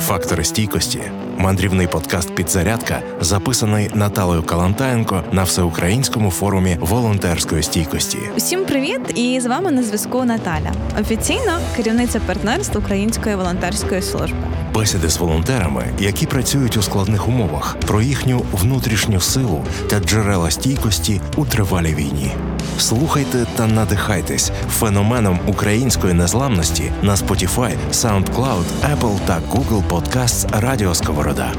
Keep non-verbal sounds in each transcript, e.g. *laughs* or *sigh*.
Фактори стійкості мандрівний подкаст Підзарядка записаний Наталею Калантаєнко на всеукраїнському форумі волонтерської стійкості. Усім привіт! І з вами на зв'язку Наталя, офіційно керівниця партнерств Української волонтерської служби. Бесіди з волонтерами, які працюють у складних умовах, про їхню внутрішню силу та джерела стійкості у тривалій війні. Слухайте та надихайтесь феноменом української незламності на Spotify, SoundCloud, Apple та Google Podcasts Радіо Сковорода.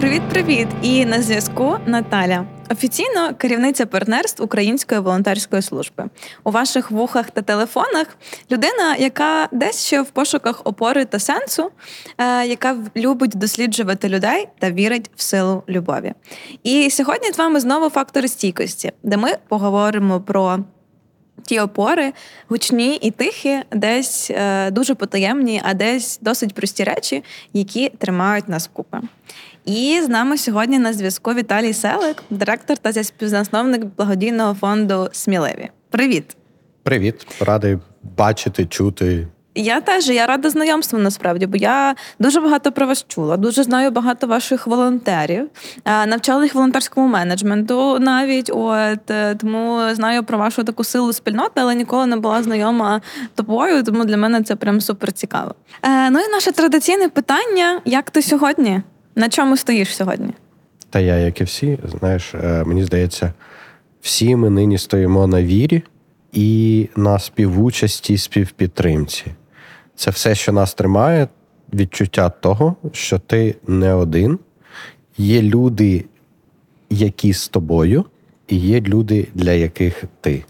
Привіт, привіт! І на зв'язку Наталя. Офіційно керівниця партнерств Української волонтерської служби у ваших вухах та телефонах людина, яка десь ще в пошуках опори та сенсу, е, яка любить досліджувати людей та вірить в силу любові. І сьогодні з вами знову фактори стійкості, де ми поговоримо про. Ті опори гучні і тихі, десь е, дуже потаємні, а десь досить прості речі, які тримають нас вкупи. І з нами сьогодні на зв'язку Віталій Селик, директор та співзасновник благодійного фонду Сміливі. Привіт, привіт, радий бачити, чути. Я теж я рада знайомству насправді, бо я дуже багато про вас чула, дуже знаю багато ваших волонтерів, навчала їх волонтерському менеджменту навіть. От е, тому знаю про вашу таку силу спільноти, але ніколи не була знайома тобою. Тому для мене це прям супер цікаво. Е, ну і наше традиційне питання: як ти сьогодні? На чому стоїш сьогодні? Та я, як і всі, знаєш, е, мені здається, всі ми нині стоїмо на вірі і на співучасті, співпідтримці. Це все, що нас тримає, відчуття того, що ти не один. Є люди, які з тобою, і є люди, для яких ти.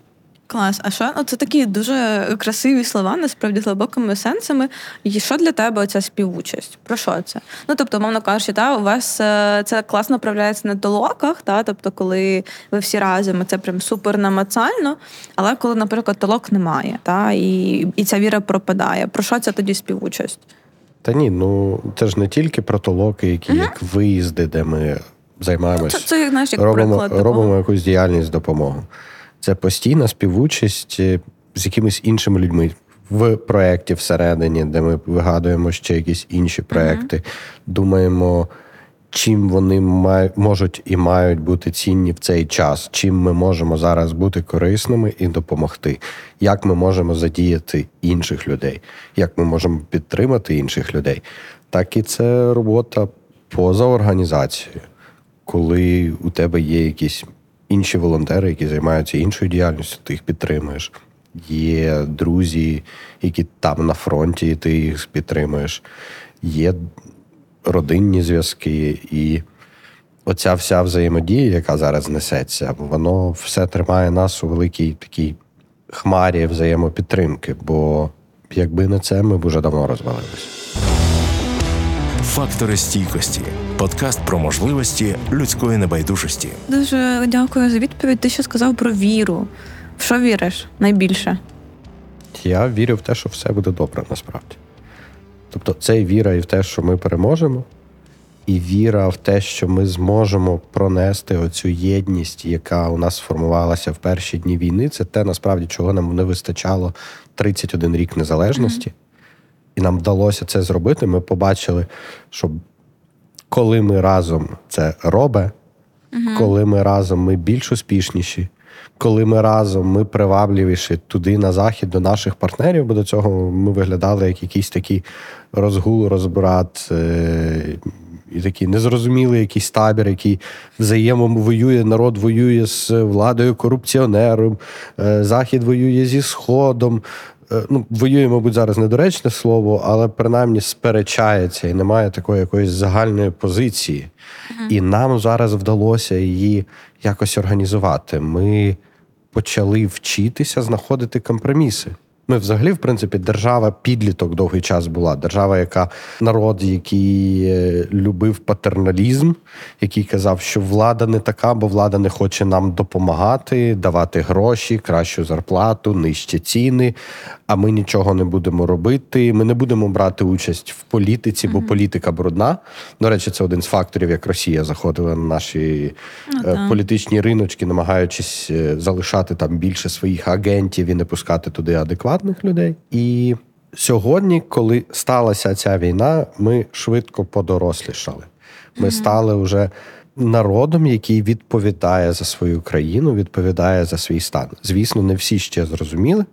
Клас, а що ну, це такі дуже красиві слова, насправді з глибокими сенсами. І що для тебе ця співучасть? Про що це? Ну тобто, мовно кажучи, та у вас е, це класно проявляється на толоках, та тобто, коли ви всі разом це прям супер намацально. Але коли, наприклад, толок немає, та і і ця віра пропадає. Про що це тоді співучасть? Та ні, ну це ж не тільки про толоки, які угу. як виїзди, де ми займаємось, це, це, знаєш, як робимо, приклад робимо якусь діяльність допомоги. Це постійна співучасть е, з якимись іншими людьми в проєкті всередині, де ми вигадуємо ще якісь інші проекти, uh-huh. думаємо, чим вони можуть і мають бути цінні в цей час, чим ми можемо зараз бути корисними і допомогти, як ми можемо задіяти інших людей, як ми можемо підтримати інших людей. Так і це робота поза організацією, коли у тебе є якісь інші волонтери, які займаються іншою діяльністю, ти їх підтримуєш. Є друзі, які там на фронті, ти їх підтримуєш. Є родинні зв'язки, і оця вся взаємодія, яка зараз несеться, воно все тримає нас у великій такій хмарі взаємопідтримки. Бо якби не це, ми б уже давно розвалилися. Фактори стійкості подкаст про можливості людської небайдужості. Дуже дякую за відповідь. Ти що сказав про віру. В що віриш найбільше? Я вірю в те, що все буде добре насправді. Тобто, це і віра і в те, що ми переможемо, і віра в те, що ми зможемо пронести оцю єдність, яка у нас сформувалася в перші дні війни. Це те, насправді, чого нам не вистачало 31 рік незалежності. Mm-hmm. І нам вдалося це зробити. Ми побачили, що коли ми разом це робимо, угу. коли ми разом ми більш успішніші, коли ми разом ми привабливіші туди на захід до наших партнерів, бо до цього ми виглядали як якийсь такий розгул, розбрат. Е- і такий незрозумілий якийсь табір, який взаємовоює, народ воює з владою корупціонером, е, захід воює зі Сходом, ну, воює, мабуть, зараз недоречне слово, але принаймні сперечається і немає такої якоїсь загальної позиції. Uh-huh. І нам зараз вдалося її якось організувати. Ми почали вчитися знаходити компроміси. Ми, взагалі, в принципі, держава підліток довгий час була. Держава, яка народ, який е, любив патерналізм, який казав, що влада не така, бо влада не хоче нам допомагати, давати гроші, кращу зарплату, нижчі ціни. А ми нічого не будемо робити. Ми не будемо брати участь в політиці, бо mm-hmm. політика брудна. До речі, це один з факторів, як Росія заходила на наші mm-hmm. політичні риночки, намагаючись е, залишати там більше своїх агентів і не пускати туди адекват адекватних людей. І сьогодні, коли сталася ця війна, ми швидко подорослішали. Ми стали вже народом, який відповідає за свою країну, відповідає за свій стан. Звісно, не всі ще зрозуміли,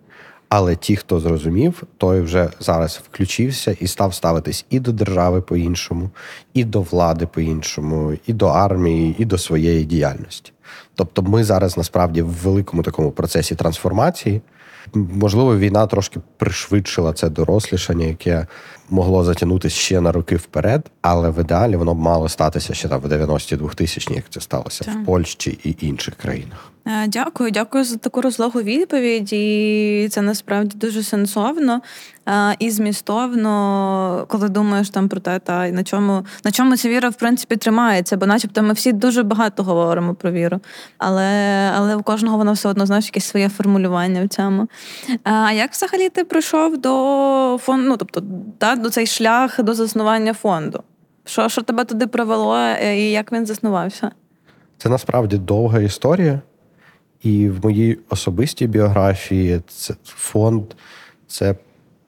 але ті, хто зрозумів, той вже зараз включився і став ставитись і до держави по-іншому, і до влади по-іншому, і до армії, і до своєї діяльності. Тобто, ми зараз насправді в великому такому процесі трансформації. Можливо, війна трошки пришвидшила це дорослішання, яке могло затягнутися ще на роки вперед, але в ідеалі воно б мало статися ще там в 90-ті 2000-ні, як це сталося так. в Польщі і інших країнах. Е, дякую, дякую за таку розлогу відповідь. І це насправді дуже сенсовно е, і змістовно, коли думаєш там про те, та на чому на чому ця віра в принципі тримається, бо, начебто, ми всі дуже багато говоримо про віру, але але у кожного воно все одно знаєш якесь своє формулювання в цьому. Е, а як взагалі ти прийшов до фонду? Ну, тобто, та, до цей шлях до заснування фонду? Що, Що тебе туди привело, і як він заснувався? Це насправді довга історія. І в моїй особистій біографії це фонд це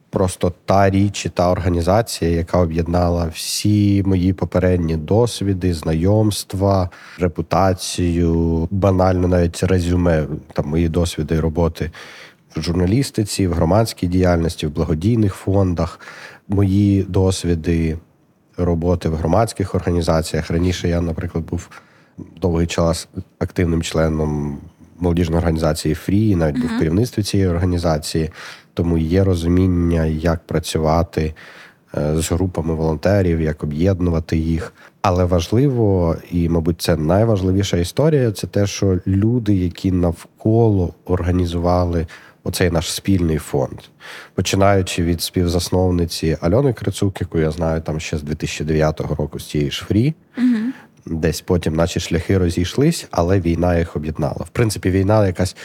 просто та річ і та організація, яка об'єднала всі мої попередні досвіди, знайомства, репутацію, банально навіть резюме, там мої досвіди роботи в журналістиці, в громадській діяльності, в благодійних фондах, мої досвіди роботи в громадських організаціях. Раніше я, наприклад, був довгий час активним членом молодіжної організації Фрі, навіть був в керівництві цієї організації, тому є розуміння, як працювати е, з групами волонтерів, як об'єднувати їх. Але важливо, і, мабуть, це найважливіша історія це те, що люди, які навколо організували оцей наш спільний фонд, починаючи від співзасновниці Альони Крицук, яку я знаю там ще з 2009 року з тієї ж Фрі. Uh-huh десь потім наші шляхи розійшлись, але війна їх об'єднала. В принципі, війна якась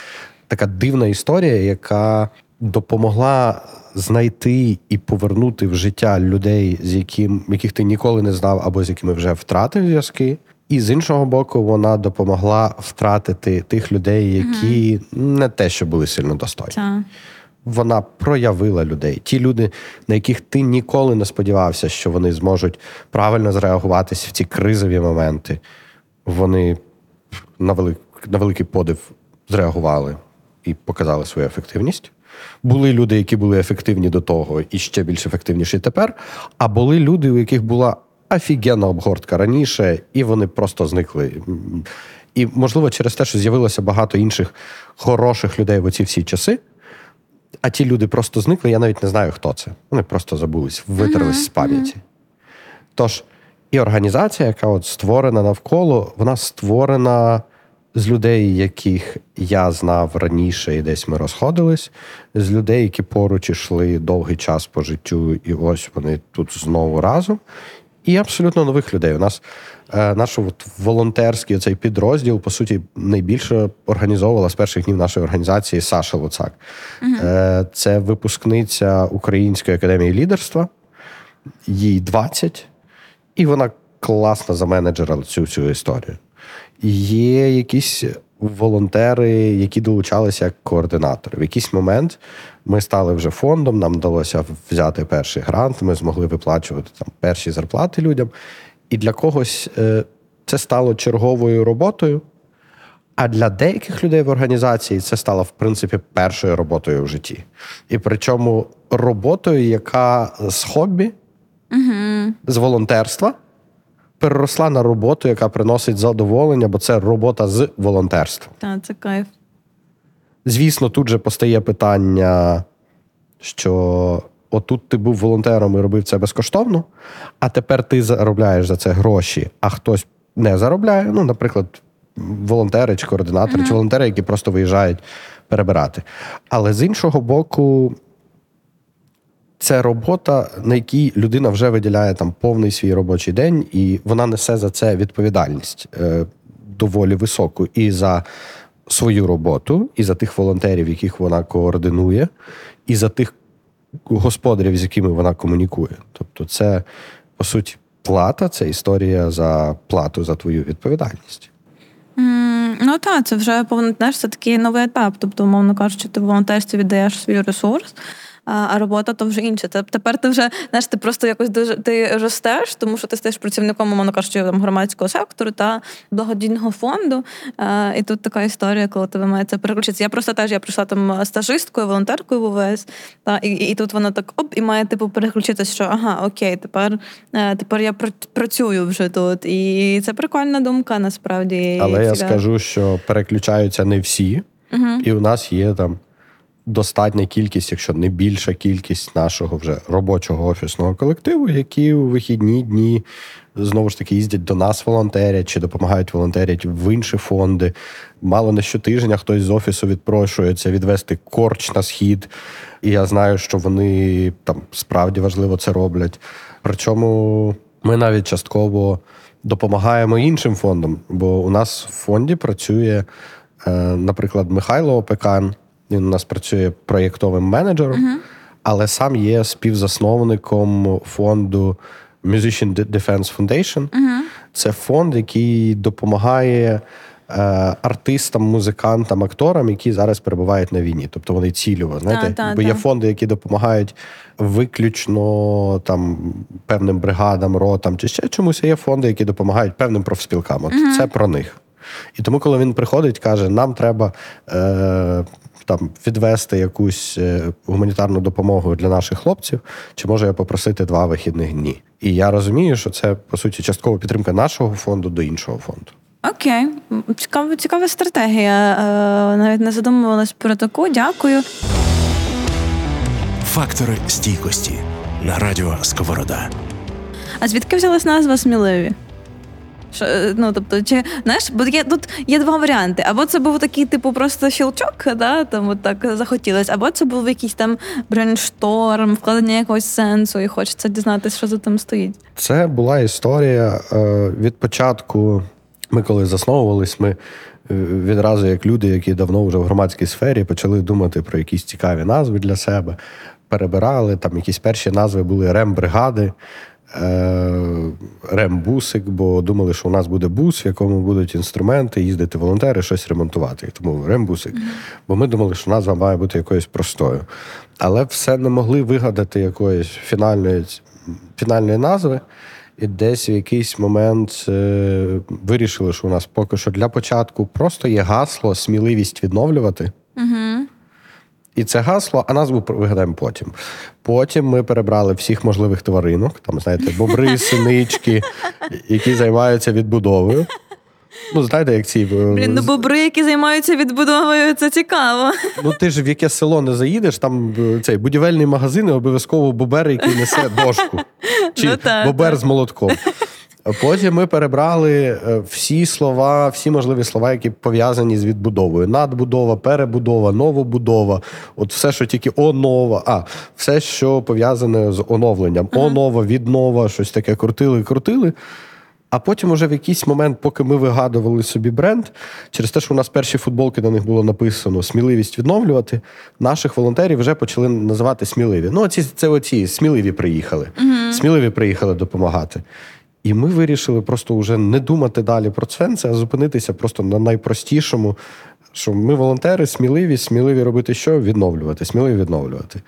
така дивна історія, яка допомогла знайти і повернути в життя людей, з яким яких ти ніколи не знав, або з якими вже втратив зв'язки. І з іншого боку, вона допомогла втратити тих людей, які угу. не те, що були сильно достойні. Вона проявила людей. Ті люди, на яких ти ніколи не сподівався, що вони зможуть правильно зреагуватися в ці кризові моменти, вони на, велик, на великий подив зреагували і показали свою ефективність. Були люди, які були ефективні до того і ще більш ефективніші тепер. А були люди, у яких була офігенна обгортка раніше, і вони просто зникли. І, можливо, через те, що з'явилося багато інших хороших людей в оці всі часи а ті люди просто зникли, я навіть не знаю, хто це. Вони просто забулись, витерлись uh-huh, з пам'яті. Тож, і організація, яка от створена навколо, вона створена з людей, яких я знав раніше, і десь ми розходились, з людей, які поруч ішли довгий час по життю, і ось вони тут знову разом і абсолютно нових людей. У нас е, наш от, волонтерський цей підрозділ, по суті, найбільше організовувала з перших днів нашої організації Саша Луцак. Е, це випускниця Української академії лідерства, їй 20, і вона класно заменеджерила цю всю історію. Є якісь волонтери, які долучалися як координатори. В якийсь момент ми стали вже фондом, нам вдалося взяти перший грант, ми змогли виплачувати там перші зарплати людям. І для когось е, це стало черговою роботою. А для деяких людей в організації це стало, в принципі, першою роботою в житті. І причому роботою, яка з хобі, угу. з волонтерства переросла на роботу, яка приносить задоволення, бо це робота з волонтерством. Так, це кайф. Звісно, тут же постає питання, що отут ти був волонтером і робив це безкоштовно, а тепер ти заробляєш за це гроші, а хтось не заробляє. Ну, наприклад, волонтери чи координатори, mm-hmm. чи волонтери, які просто виїжджають перебирати. Але з іншого боку, це робота, на якій людина вже виділяє там повний свій робочий день, і вона несе за це відповідальність е, доволі високу і за свою роботу, і за тих волонтерів, яких вона координує, і за тих господарів, з якими вона комунікує. Тобто, це по суті плата, це історія за плату за твою відповідальність. Ну так, це вже повинен це такий новий етап. Тобто, умовно кажучи, ти в волонтерстві віддаєш свій ресурс. А робота то вже інше. Тепер ти вже знаєш, ти просто якось дуже ти ростеш, тому що ти стаєш працівником, умовно кажучи, там громадського сектору та благодійного фонду. І тут така історія, коли тебе має це переключитися. Я просто теж я прийшла там стажисткою, волонтеркою в УВС, та і, і тут воно так оп, і має типу переключитися, що ага, окей, тепер е, тепер я працюю вже тут. І це прикольна думка, насправді. Але я скажу, що переключаються не всі, угу. і у нас є там достатня кількість, якщо не більша кількість нашого вже робочого офісного колективу, які у вихідні дні знову ж таки їздять до нас, волонтерять чи допомагають волонтерять в інші фонди. Мало не щотижня хтось з офісу відпрошується відвести корч на схід. І я знаю, що вони там справді важливо це роблять. Причому ми навіть частково допомагаємо іншим фондам, бо у нас в фонді працює, е, наприклад, Михайло Опекан. Він у нас працює проєктовим менеджером, uh-huh. але сам є співзасновником фонду Musician Defense Foundation. Uh-huh. Це фонд, який допомагає е, артистам, музикантам, акторам, які зараз перебувають на війні. Тобто вони цільово, знаєте, та, та, бо є фонди, які допомагають виключно там певним бригадам, ротам чи ще чомусь. а Є фонди, які допомагають певним профспілкам. От uh-huh. Це про них. І тому, коли він приходить, каже, нам треба. Е, там відвести якусь е, гуманітарну допомогу для наших хлопців, чи можу я попросити два вихідних дні? І я розумію, що це по суті часткова підтримка нашого фонду до іншого фонду. Окей, цікава, цікава стратегія. Е, навіть не задумувалась про таку. Дякую. Фактори стійкості на радіо Сковорода. А звідки взялась назва сміливі? Що, е, ну, тобто, чи знаєш, бо є тут є два варіанти. Або це був такий, типу, просто щелчок, да, там от так захотілось, або це був якийсь там брейншторм, вкладення якогось сенсу, і хочеться дізнатися, що за тим стоїть. Це була історія е, від початку. Ми коли засновувались, ми е, відразу, як люди, які давно вже в громадській сфері, почали думати про якісь цікаві назви для себе. Перебирали там якісь перші назви були рембригади. Е, рембусик, бо думали, що у нас буде бус, в якому будуть інструменти, їздити волонтери, щось ремонтувати. Тому рембусик. Бо ми думали, що назва має бути якоюсь простою. Але все не могли вигадати якоїсь фінальної фінальної назви. І десь в якийсь момент е, вирішили, що у нас поки що для початку просто є гасло, сміливість відновлювати. Угу. І це гасло, а назву вигадаємо потім. Потім ми перебрали всіх можливих тваринок, там, знаєте, бобри, *laughs* синички, які займаються відбудовою. Ну, знаєте, як ці. Е, Блін, ну бобри, які займаються відбудовою, це цікаво. Ну, ти ж в яке село не заїдеш, там е, цей будівельний магазин, обов'язково бобер, який несе дошку. *laughs* Чи ну, так, бобер так. з молотком. Потім ми перебрали е, всі слова, всі можливі слова, які пов'язані з відбудовою: надбудова, перебудова, новобудова, от все, що тільки онова, а все, що пов'язане з оновленням, онова, віднова, щось таке крутили, крутили. А потім, уже в якийсь момент, поки ми вигадували собі бренд, через те, що у нас перші футболки на них було написано Сміливість відновлювати, наших волонтерів вже почали називати сміливі. Ну, ці це оці сміливі приїхали. uh Сміливі приїхали допомагати. І ми вирішили просто вже не думати далі про це, а зупинитися просто на найпростішому, що ми волонтери, сміливі, сміливі робити що? Відновлювати, сміливі відновлювати.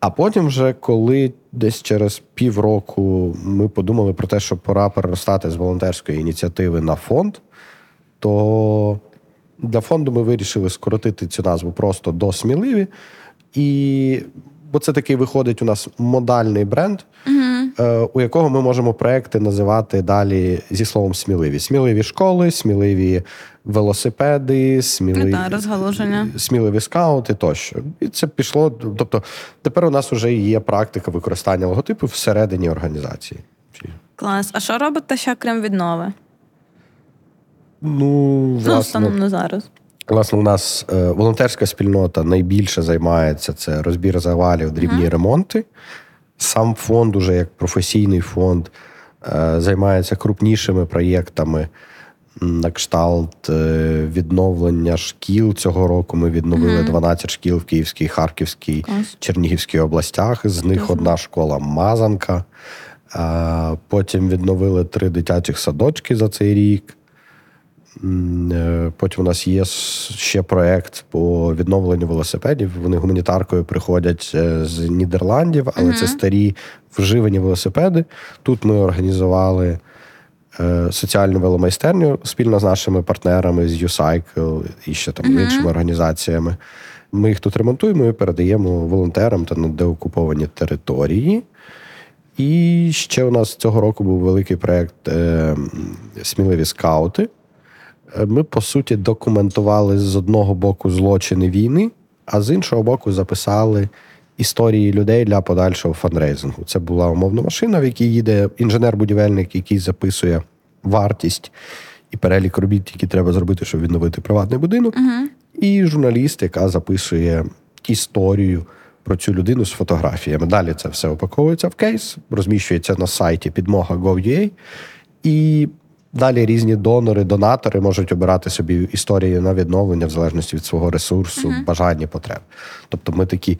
А потім, вже коли десь через півроку ми подумали про те, що пора переростати з волонтерської ініціативи на фонд, то для фонду ми вирішили скоротити цю назву просто до сміливі. І бо це такий виходить у нас модальний бренд, угу. У якого ми можемо проекти називати далі зі словом сміливі. Сміливі школи, сміливі велосипеди, сміливі да, розгалуження. сміливі скаути тощо. І це пішло. Тобто тепер у нас вже є практика використання логотипу всередині організації. Клас. А що робите ще крім віднови? Ну, власне, ну, станом на зараз. Власне, у нас е, волонтерська спільнота найбільше займається це розбір завалів, дрібні uh-huh. ремонти. Сам фонд, уже як професійний фонд, е, займається крупнішими проєктами. На кшталт е, відновлення шкіл цього року. Ми відновили uh-huh. 12 шкіл в Київській, Харківській. Чернігівській областях. З них одна школа Мазанка. Потім відновили три дитячих садочки за цей рік. Е, потім у нас є ще проект по відновленню велосипедів. Вони гуманітаркою приходять е, з Нідерландів, але uh-huh. це старі вживані велосипеди. Тут ми організували е, соціальну веломайстерню спільно з нашими партнерами з U-Cycle і ще там uh-huh. іншими організаціями. Ми їх тут ремонтуємо і передаємо волонтерам та на деокуповані території. І ще у нас цього року був великий проєкт Сміливі скаути. Е, ми, по суті, документували з одного боку злочини війни, а з іншого боку, записали історії людей для подальшого фандрейзингу. Це була умовна машина, в якій їде інженер-будівельник, який записує вартість і перелік робіт, які треба зробити, щоб відновити приватний будинок, uh і журналіст, яка записує історію. Про цю людину з фотографіями. Далі це все упаковується в кейс, розміщується на сайті підмога.gov.ua, і Далі різні донори, донатори можуть обирати собі історії на відновлення в залежності від свого ресурсу, uh-huh. бажання потреб. Тобто ми такі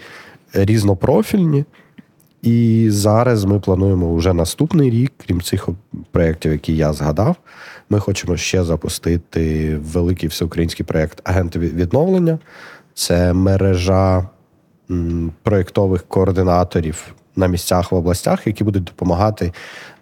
різнопрофільні, і зараз ми плануємо вже наступний рік, крім цих проєктів, які я згадав. Ми хочемо ще запустити великий всеукраїнський проєкт Агенти відновлення. Це мережа проєктових координаторів на місцях в областях, які будуть допомагати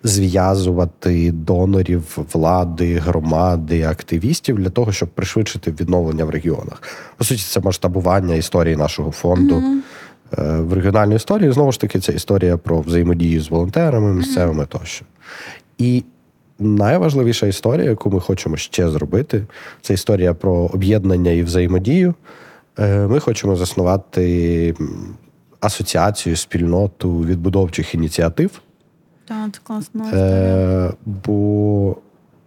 зв'язувати донорів, влади, громади, активістів для того, щоб пришвидшити відновлення в регіонах. По суті, це масштабування історії нашого фонду. Mm-hmm. В регіональній історії знову ж таки це історія про взаємодію з волонтерами, місцевими mm-hmm. тощо. І найважливіша історія, яку ми хочемо ще зробити, це історія про об'єднання і взаємодію. Е, ми хочемо заснувати асоціацію, спільноту відбудовчих ініціатив. Так, це класно. Е, Бо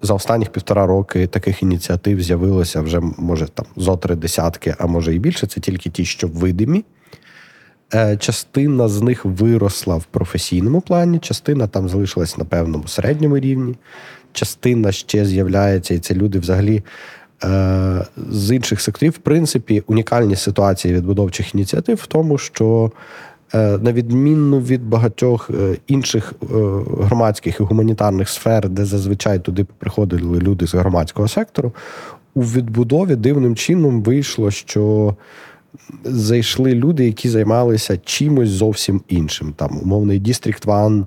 за останніх півтора роки таких ініціатив з'явилося вже, може, там зо три десятки, а може і більше. Це тільки ті, що видимі. Е, Частина з них виросла в професійному плані, частина там залишилась на певному середньому рівні, частина ще з'являється, і це люди взагалі з інших секторів, в принципі, унікальні ситуації відбудовчих ініціатив в тому, що е, на відміну від багатьох е, інших громадських і гуманітарних сфер, де зазвичай туди приходили люди з громадського сектору, у відбудові дивним чином вийшло, що зайшли люди, які займалися чимось зовсім іншим. Там умовний District One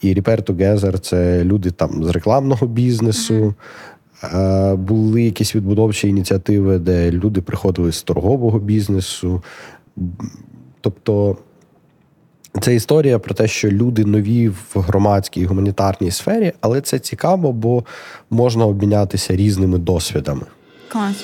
і Repair Together – це люди там з рекламного бізнесу. Були якісь відбудовчі ініціативи, де люди приходили з торгового бізнесу. Тобто це історія про те, що люди нові в громадській гуманітарній сфері, але це цікаво, бо можна обмінятися різними досвідами. Клас.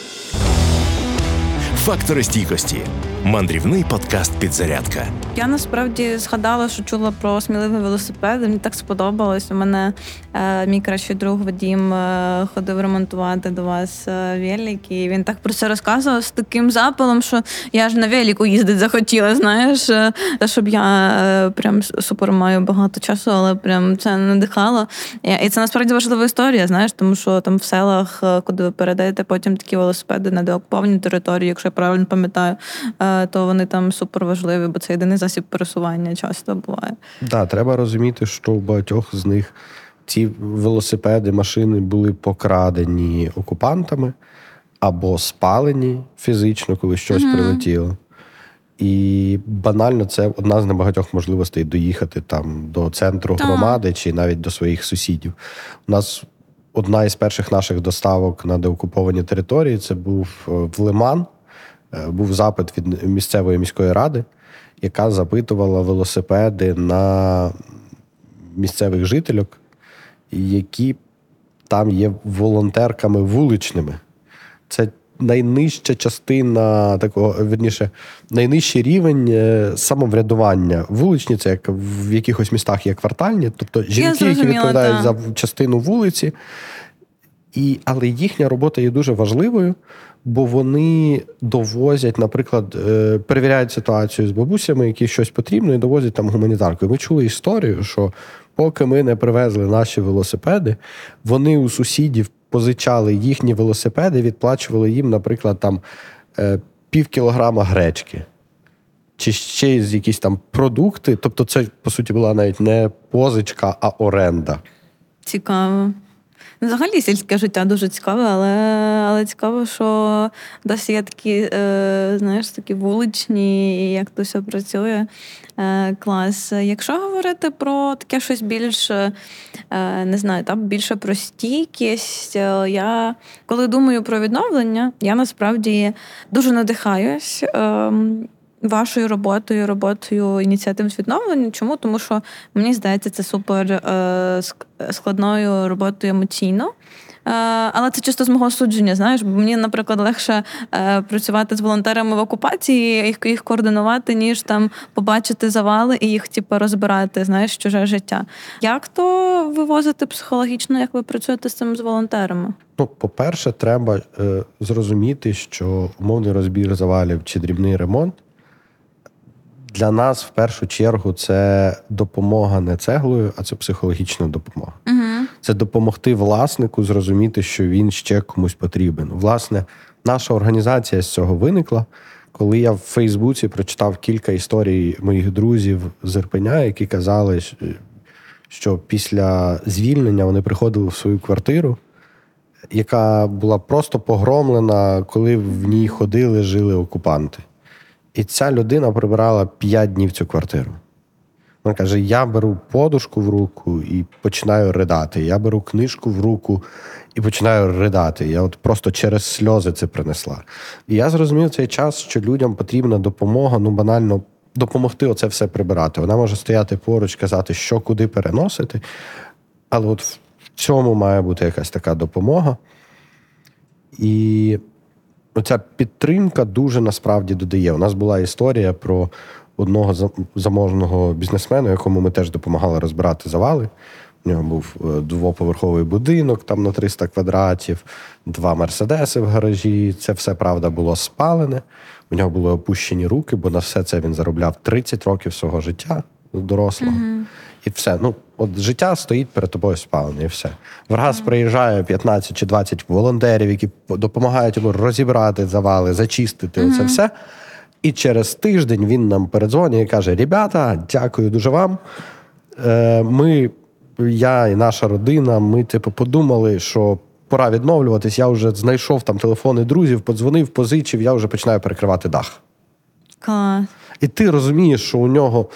Фактори стійкості. Мандрівний подкаст Підзарядка. Я насправді згадала, що чула про сміливий велосипед. Мені так сподобалось. У мене е, мій кращий друг Вадім е, ходив ремонтувати до вас е, велик, і він так про це розказував з таким запалом, що я ж на велику їздити захотіла. Знаєш, е, щоб я е, прям супер маю багато часу, але прям це надихало. І це насправді важлива історія, знаєш, тому що там в селах, е, куди ви передаєте потім такі велосипеди на деокуповані території, якщо я правильно пам'ятаю то вони там супер важливі, бо це єдиний засіб пересування часто буває. Так, да, треба розуміти, що у багатьох з них ці велосипеди, машини були покрадені окупантами або спалені фізично, коли щось mm прилетіло. І банально це одна з небагатьох можливостей доїхати там до центру громади чи навіть до своїх сусідів. У нас одна із перших наших доставок на деокуповані території це був е, в Лиман. Е, був запит від місцевої міської ради, яка запитувала велосипеди на місцевих жительок, які там є волонтерками вуличними. Це найнижча частина такого, верніше, найнижчий рівень е, самоврядування. Вуличні це як в якихось містах є квартальні, тобто жінки, які відповідають та. за частину вулиці. І, Але їхня робота є дуже важливою, бо вони довозять, наприклад, е, перевіряють ситуацію з бабусями, які щось потрібно, і довозять там гуманітарку. Ми чули історію, що поки ми не привезли наші велосипеди, вони у сусідів позичали їхні велосипеди, відплачували їм, наприклад, там е, пів кілограма гречки. Чи ще якісь там продукти. Тобто, це, по суті, була навіть не позичка, а оренда. Цікаво. Взагалі сільське життя дуже цікаве, але але цікаво, що досі є такі, е, знаєш, такі вуличні, як то все працює. Е, Клас. Якщо говорити про таке щось більш, е, не знаю, там більше про стійкість, е, я коли думаю про відновлення, я насправді дуже надихаюсь. Вашою роботою, роботою ініціатив з відновлення. Чому? Тому що мені здається, це супер е, складною роботою емоційно. Е, але це чисто з мого судження. Знаєш, бо мені, наприклад, легше е, працювати з волонтерами в окупації, їх їх координувати, ніж там побачити завали і їх типу, розбирати, знаєш, чуже життя. Як то вивозити психологічно, як ви працюєте з цим з волонтерами? Ну, по-перше, треба е, зрозуміти, що умовний розбір завалів чи дрібний ремонт для нас в першу чергу це допомога не цеглою, а це психологічна допомога. Угу. Це допомогти власнику зрозуміти, що він ще комусь потрібен. Власне, наша організація з цього виникла. Коли я в Фейсбуці прочитав кілька історій моїх друзів з Ірпеня, які казали, що після звільнення вони приходили в свою квартиру, яка була просто погромлена, коли в ній ходили, жили окупанти. І ця людина прибирала 5 днів цю квартиру. Вона каже: я беру подушку в руку і починаю ридати. Я беру книжку в руку і починаю ридати. Я от просто через сльози це принесла. І я зрозумів цей час, що людям потрібна допомога, ну банально допомогти оце все прибирати. Вона може стояти поруч, казати, що куди переносити. Але от в цьому має бути якась така допомога. І оця підтримка дуже насправді додає. У нас була історія про одного заможного бізнесмена, якому ми теж допомагали розбирати завали. У нього був е, двоповерховий будинок там на 300 квадратів, два мерседеси в гаражі. Це все правда було спалене. У нього були опущені руки, бо на все це він заробляв 30 років свого життя дорослого. Mm-hmm. І все. Ну, от життя стоїть перед тобою спалене, і все. В раз mm-hmm. приїжджає 15 чи 20 волонтерів, які допомагають йому розібрати завали, зачистити mm-hmm. це все. І через тиждень він нам передзвонює і каже: Ребята, дякую дуже вам. Е, ми, я і наша родина, ми типу подумали, що пора відновлюватись. Я вже знайшов там телефони друзів, подзвонив, позичив, я вже починаю перекривати дах. Клас. І ти розумієш, що у нього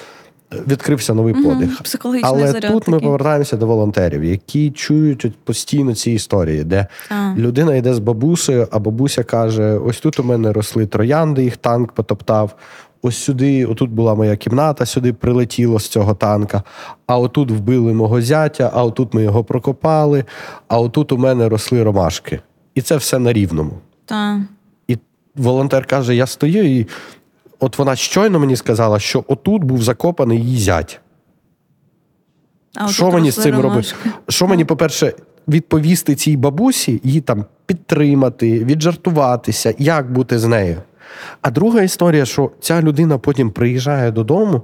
відкрився новий подих. Угу, психологічний Але заряд тут такий. ми повертаємося до волонтерів, які чують постійно ці історії, де а. людина йде з бабусею, а бабуся каже: ось тут у мене росли троянди, їх танк потоптав. Ось сюди, отут була моя кімната, сюди прилетіло з цього танка. А отут вбили мого зятя, а отут ми його прокопали, а отут у мене росли ромашки. І це все на рівному. Так. І волонтер каже: я стою і от вона щойно мені сказала, що отут був закопаний її зять. А що мені з цим робити? Що мені, по-перше, відповісти цій бабусі, її там підтримати, віджартуватися, як бути з нею. А друга історія, що ця людина потім приїжджає додому,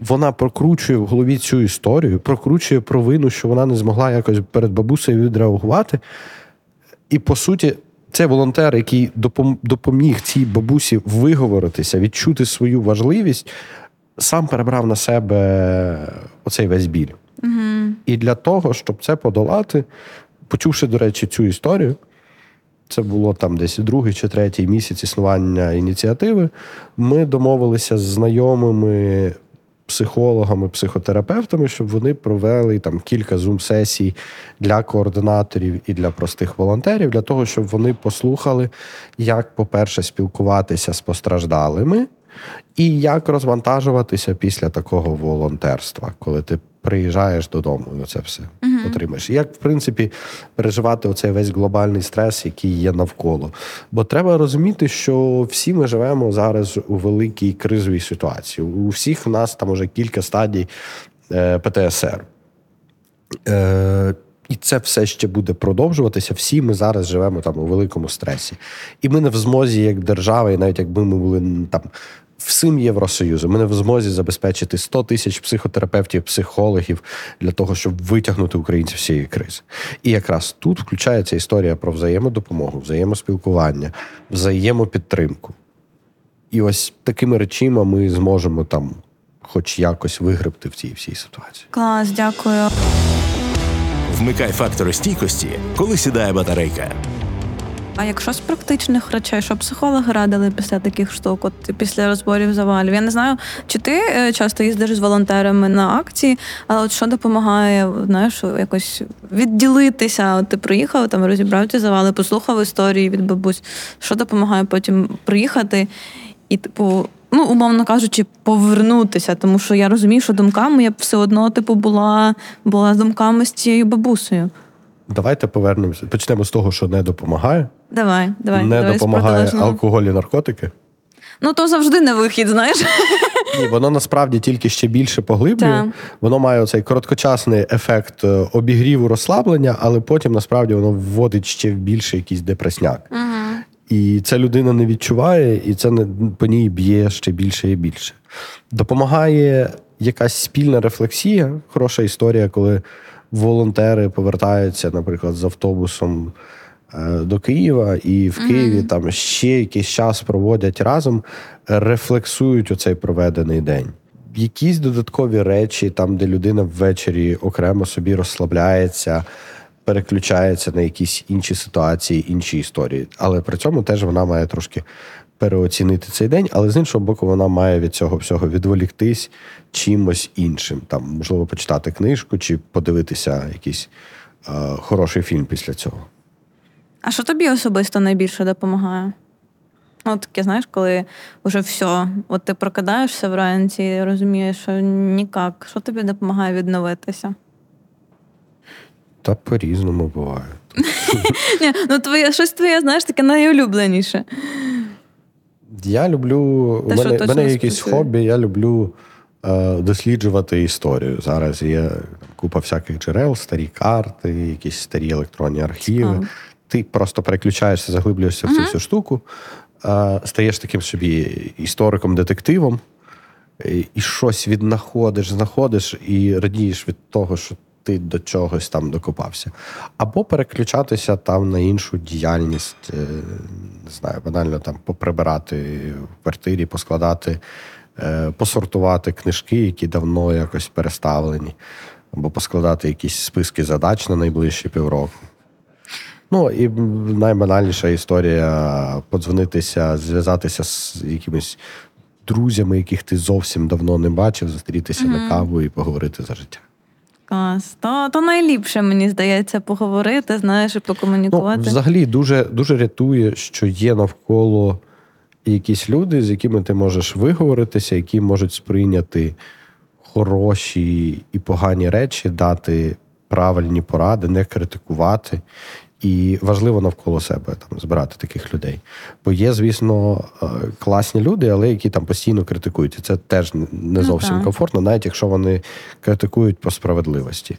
вона прокручує в голові цю історію, прокручує провину, що вона не змогла якось перед бабусею відреагувати. І, по суті, це волонтер, який допоміг цій бабусі виговоритися, відчути свою важливість, сам перебрав на себе оцей весь біль. Угу. І для того, щоб це подолати, почувши, до речі, цю історію, це було там десь другий чи третій місяць існування ініціативи. Ми домовилися з знайомими психологами, психотерапевтами, щоб вони провели там кілька зум-сесій для координаторів і для простих волонтерів, для того, щоб вони послухали, як, по-перше, спілкуватися з постраждалими, і як розвантажуватися після такого волонтерства, коли ти приїжджаєш додому, і це все uh-huh. отримаєш. Як, в принципі, переживати оцей весь глобальний стрес, який є навколо. Бо треба розуміти, що всі ми живемо зараз у великій кризовій ситуації. У всіх в нас там уже кілька стадій е, ПТСР. Е, і це все ще буде продовжуватися. Всі ми зараз живемо там у великому стресі. І ми не в змозі, як держава, і навіть якби ми були там всім Євросоюзу. Ми не в змозі забезпечити 100 тисяч психотерапевтів, психологів для того, щоб витягнути українців з цієї кризи. І якраз тут включається історія про взаємодопомогу, взаємоспілкування, взаємопідтримку. І ось такими речима ми зможемо там, хоч якось вигребти в цій всій ситуації. Клас, дякую. Вмикай фактори стійкості, коли сідає батарейка. А якщо з практичних речей, що психологи радили після таких штук, от після розборів завалів? Я не знаю, чи ти е, часто їздиш з волонтерами на акції, але от що допомагає, знаєш, якось відділитися? От ти приїхав, там розібрав ці завали, послухав історії від бабусь. Що допомагає потім приїхати і, типу, ну, умовно кажучи, повернутися, тому що я розумію, що думками я б все одно, типу, була, була з думками з цією бабусею. Давайте повернемося. Почнемо з того, що не допомагає. Давай, давай. не давай допомагає алкоголь і наркотики. Ну, то завжди не вихід, знаєш. Ні, воно насправді тільки ще більше поглиблює. Так. Воно має оцей короткочасний ефект е, обігріву розслаблення, але потім насправді воно вводить ще в більше якийсь депресняк. Угу. І це людина не відчуває, і це не по ній б'є ще більше і більше. Допомагає якась спільна рефлексія. Хороша історія, коли волонтери повертаються, наприклад, з автобусом е, до Києва, і в Києві там ще якийсь час проводять разом, рефлексують оцей проведений день. Якісь додаткові речі, там, де людина ввечері окремо собі розслабляється, переключається на якісь інші ситуації, інші історії. Але при цьому теж вона має трошки переоцінити цей день, але з іншого боку, вона має від цього всього відволіктись чимось іншим. Там, можливо, почитати книжку чи подивитися якийсь е, хороший фільм після цього. А що тобі особисто найбільше допомагає? От таке, знаєш, коли вже все, от ти прокидаєшся вранці і розумієш, що нікак. Що тобі допомагає відновитися? Та по-різному буває. *laughs* Ну твоє щось твоє, знаєш, таке найулюбленіше. Я люблю. Те, мене, мене є спрацює. хобі, я люблю е, досліджувати історію. Зараз є купа всяких джерел, старі карти, якісь старі електронні архіви. Цікаво. Ти просто переключаєшся, заглиблюєшся в цю всю штуку, е, стаєш таким собі істориком-детективом, і щось віднаходиш, знаходиш і радієш від того, що ти до чогось там докопався. Або переключатися там на іншу діяльність, е, не знаю, банально там поприбирати в квартирі, поскладати, е, посортувати книжки, які давно якось переставлені, або поскладати якісь списки задач на найближчі півроку. Ну і найбанальніша історія подзвонитися, зв'язатися з якимись друзями, яких ти зовсім давно не бачив, зустрітися на каву і поговорити за життя. Клас. То, то найліпше, мені здається, поговорити, знаєш, і Ну, покомунікувати. взагалі дуже, дуже рятує, що є навколо якісь люди, з якими ти можеш виговоритися, які можуть сприйняти хороші і погані речі, дати правильні поради, не критикувати. І важливо навколо себе там збирати таких людей. Бо є, звісно, е, класні люди, але які там постійно критикують. І це теж не зовсім так. комфортно, навіть якщо вони критикують по справедливості.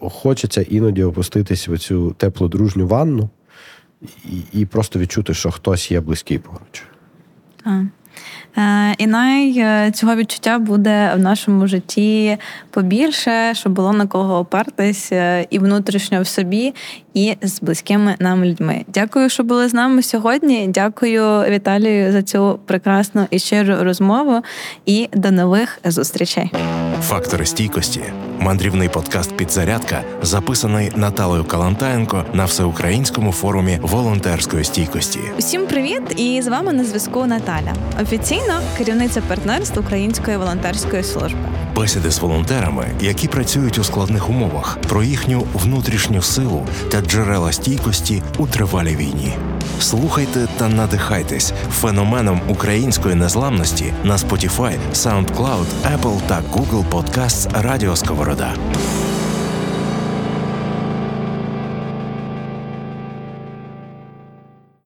Хочеться іноді опуститись в цю теплу дружню ванну і, і просто відчути, що хтось є близький поруч. Так. Е, І най е, цього відчуття буде в нашому житті побільше, щоб було на кого опертись е, і внутрішньо в собі, і з близькими нам людьми. Дякую, що були з нами сьогодні. Дякую Віталію за цю прекрасну і щиру розмову. І до нових зустрічей. Фактори стійкості. Мандрівний подкаст Підзарядка записаний Наталею Калантаєнко на всеукраїнському форумі волонтерської стійкості. Усім привіт! І з вами на зв'язку Наталя, офіційно керівниця партнерств Української волонтерської служби. Бесіди з волонтерами, які працюють у складних умовах, про їхню внутрішню силу та джерела стійкості у тривалій війні. Слухайте та надихайтесь феноменом української незламності на Spotify, SoundCloud, Apple та Google Podcasts Радіо Сковорода.